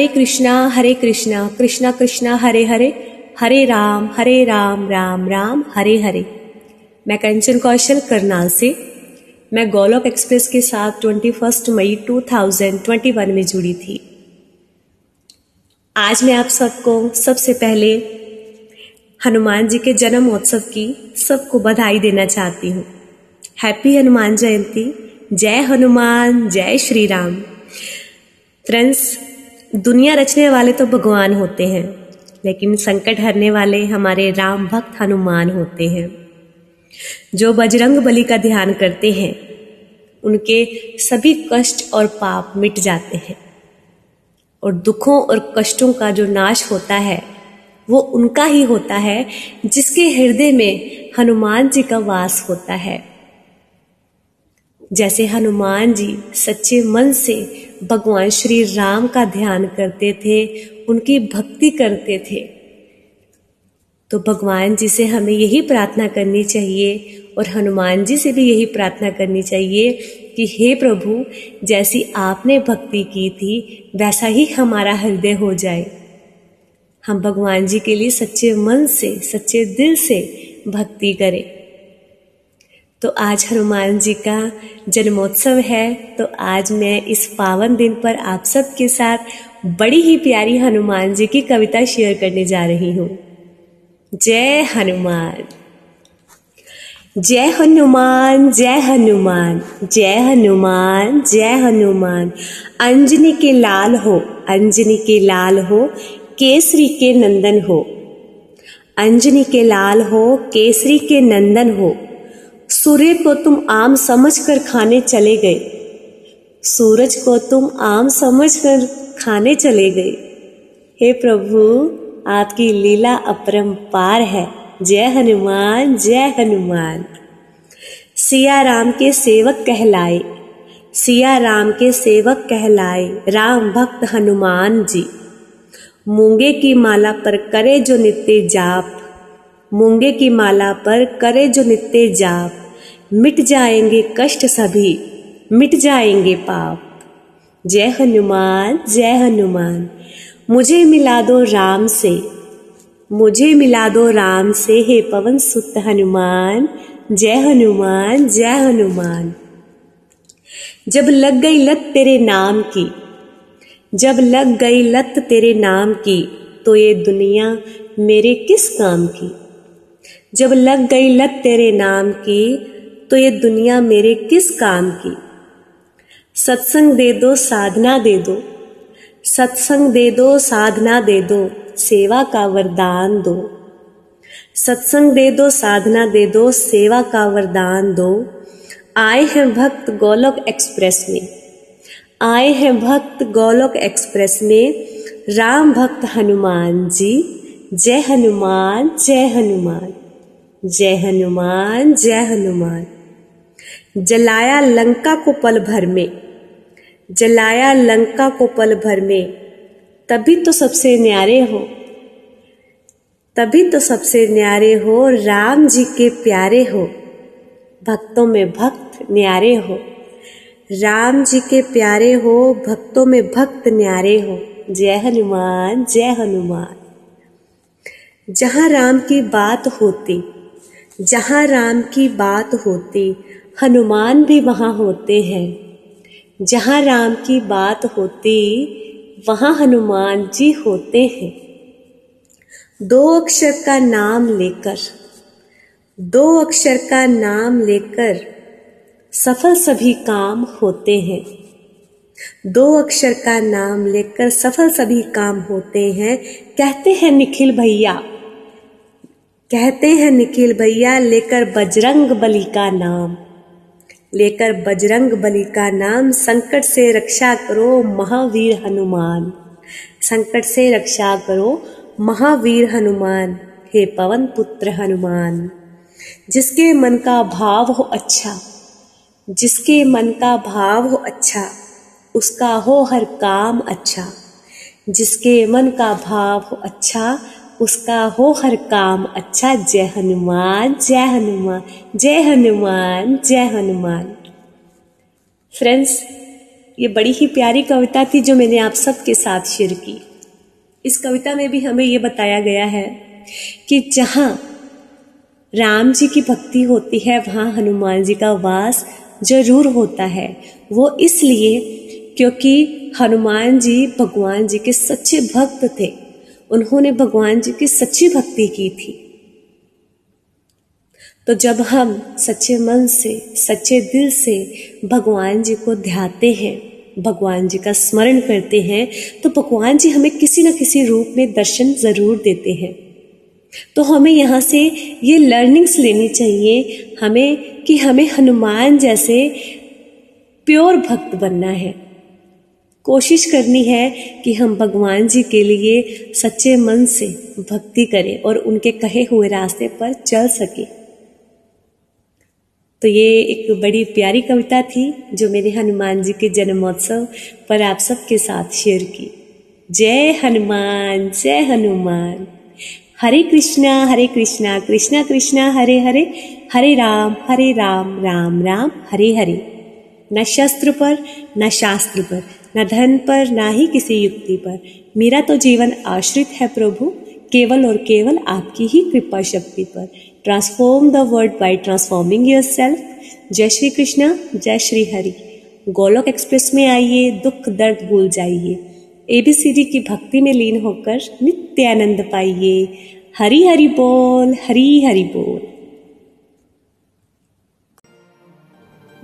हरे कृष्णा हरे कृष्णा कृष्णा कृष्णा, हरे हरे हरे राम हरे राम राम राम, हरे हरे। मैं कंचन कौशल, करनाल से। मैं गोलोक एक्सप्रेस के साथ 21 मई 2021 में जुड़ी थी। आज मैं आप सबको सबसे पहले हनुमान जी के जन्म महोत्सव की सबको बधाई देना चाहती हूँ। हैप्पी हनुमान जयंती। जय हनुमान, जय श्री राम। फ्रेंड्स दुनिया रचने वाले तो भगवान होते हैं, लेकिन संकट हरने वाले हमारे राम भक्त हनुमान होते हैं। जो बजरंग बली का ध्यान करते हैं, उनके सभी कष्ट और पाप मिट जाते हैं। और दुखों और कष्टों का जो नाश होता है, वो उनका ही होता है, जिसके हृदय में हनुमान जी का वास होता है। जैसे हनुमान जी सच्चे मन से भगवान श्री राम का ध्यान करते थे, उनकी भक्ति करते थे। तो भगवान जी से हमें यही प्रार्थना करनी चाहिए और हनुमान जी से भी यही प्रार्थना करनी चाहिए कि हे प्रभु, जैसी आपने भक्ति की थी, वैसा ही हमारा हृदय हो जाए। हम भगवान जी के लिए सच्चे मन से, सच्चे दिल से भक्ति करें। तो आज हनुमान जी का जन्मोत्सव है। तो आज मैं इस पावन दिन पर आप सबके साथ बड़ी ही प्यारी हनुमान जी की कविता शेयर करने जा रही हूँ। जय हनुमान। जय हनुमान जय हनुमान जय हनुमान जय हनुमान। अंजनी के लाल हो, अंजनी के लाल हो, केसरी के नंदन हो। अंजनी के लाल हो, केसरी के नंदन हो। सूर्य को तुम आम समझकर खाने चले गए। सूरज को तुम आम समझकर खाने चले गए। हे प्रभु, आपकी लीला अपरंपार है। जय हनुमान जय हनुमान। सिया राम के सेवक कहलाए। सिया राम के सेवक कहलाए। राम भक्त हनुमान जी। मूँगे की माला पर करे जो नित्य जाप। मूँगे की माला पर करे जो नित्य जाप। मिट जाएँगे कष्ट सभी, मिट जाएँगे पाप। जय हनुमान जय हनुमान। मुझे मिला दो राम से, मुझे मिला दो राम से। हे पवन सुत हनुमान, जय हनुमान जय हनुमान। जब लग गई लत तेरे नाम की, जब लग गई लत तेरे नाम की तो ये दुनिया मेरे किस काम की? जब लग गई लत तेरे नाम की तो ये दुनिया मेरे किस काम की? सत्संग दे दो, साधना दे दो। सत्संग दे दो, साधना दे दो, सेवा का वरदान दो। सत्संग दे दो, साधना दे दो, सेवा का वरदान दो। आए हैं भक्त गोलोक एक्सप्रेस में। आए हैं भक्त गोलोक एक्सप्रेस में, राम भक्त हनुमान जी, जय हनुमान जय हनुमान। जय हनुमान जय हनुमान। जलाया लंका को पल भर में, जलाया लंका को पल भर में, तभी तो सबसे न्यारे हो, तभी तो सबसे न्यारे हो, राम जी के प्यारे हो, भक्तों में भक्त न्यारे हो, राम जी के प्यारे हो, भक्तों में भक्त न्यारे हो। जय हनुमान जय हनुमान। जहाँ राम की बात होती जहाँ राम की बात होती, हनुमान भी वहाँ होते हैं। जहाँ राम की बात होती, वहाँ हनुमान जी होते हैं। दो अक्षर का नाम लेकर, दो अक्षर का नाम लेकर सफल सभी काम होते हैं। दो अक्षर का नाम लेकर सफल सभी काम होते हैं। कहते हैं निखिल भैया कहते हैं निखिल भैया, लेकर बजरंग बली का नाम। लेकर बजरंग बली का नाम, संकट से रक्षा करो महावीर हनुमान। संकट से रक्षा करो महावीर हनुमान, हे पवन पुत्र हनुमान। जिसके मन का भाव हो अच्छा जिसके मन का भाव हो अच्छा उसका हो हर काम अच्छा। जिसके मन का भाव हो अच्छा उसका हो हर काम अच्छा। जय हनुमान जय हनुमान जय हनुमान जय हनुमान। फ्रेंड्स ये बड़ी ही प्यारी कविता थी जो मैंने आप सबके साथ शेयर की। इस कविता में भी हमें ये बताया गया है कि जहाँ राम जी की भक्ति होती है, वहाँ हनुमान जी का वास ज़रूर होता है। वो इसलिए क्योंकि हनुमान जी भगवान जी के सच्चे भक्त थे। उन्होंने भगवान जी की सच्ची भक्ति की थी। तो जब हम सच्चे मन से, सच्चे दिल से भगवान जी को ध्याते हैं, भगवान जी का स्मरण करते हैं तो भगवान जी हमें किसी न किसी रूप में दर्शन ज़रूर देते हैं। तो हमें यहाँ से ये लर्निंग्स लेनी चाहिए, हमें कि हमें हनुमान जैसे प्योर भक्त बनना है। कोशिश करनी है कि हम भगवान जी के लिए सच्चे मन से भक्ति करें और उनके कहे हुए रास्ते पर चल सके। तो ये एक बड़ी प्यारी कविता थी जो मैंने हनुमान जी के जन्मोत्सव पर आप सबके साथ शेयर की। जय हनुमान जय हनुमान। हरे कृष्णा हरे कृष्णा कृष्णा कृष्णा, हरे हरे। हरे राम हरे राम राम राम, हरे हरे। न शस्त्र पर, न शास्त्र पर, न धन पर, ना ही किसी युक्ति पर। मेरा तो जीवन आश्रित है प्रभु, केवल और केवल आपकी ही कृपा शक्ति पर। Transform the world by transforming yourself जय श्री कृष्ण, जय श्री हरि। गोलोक एक्सप्रेस में आइए, दुख दर्द भूल जाइए। एबीसीडी की भक्ति में लीन होकर नित्य आनंद पाइए। हरी हरि बोल, हरी हरि बोल।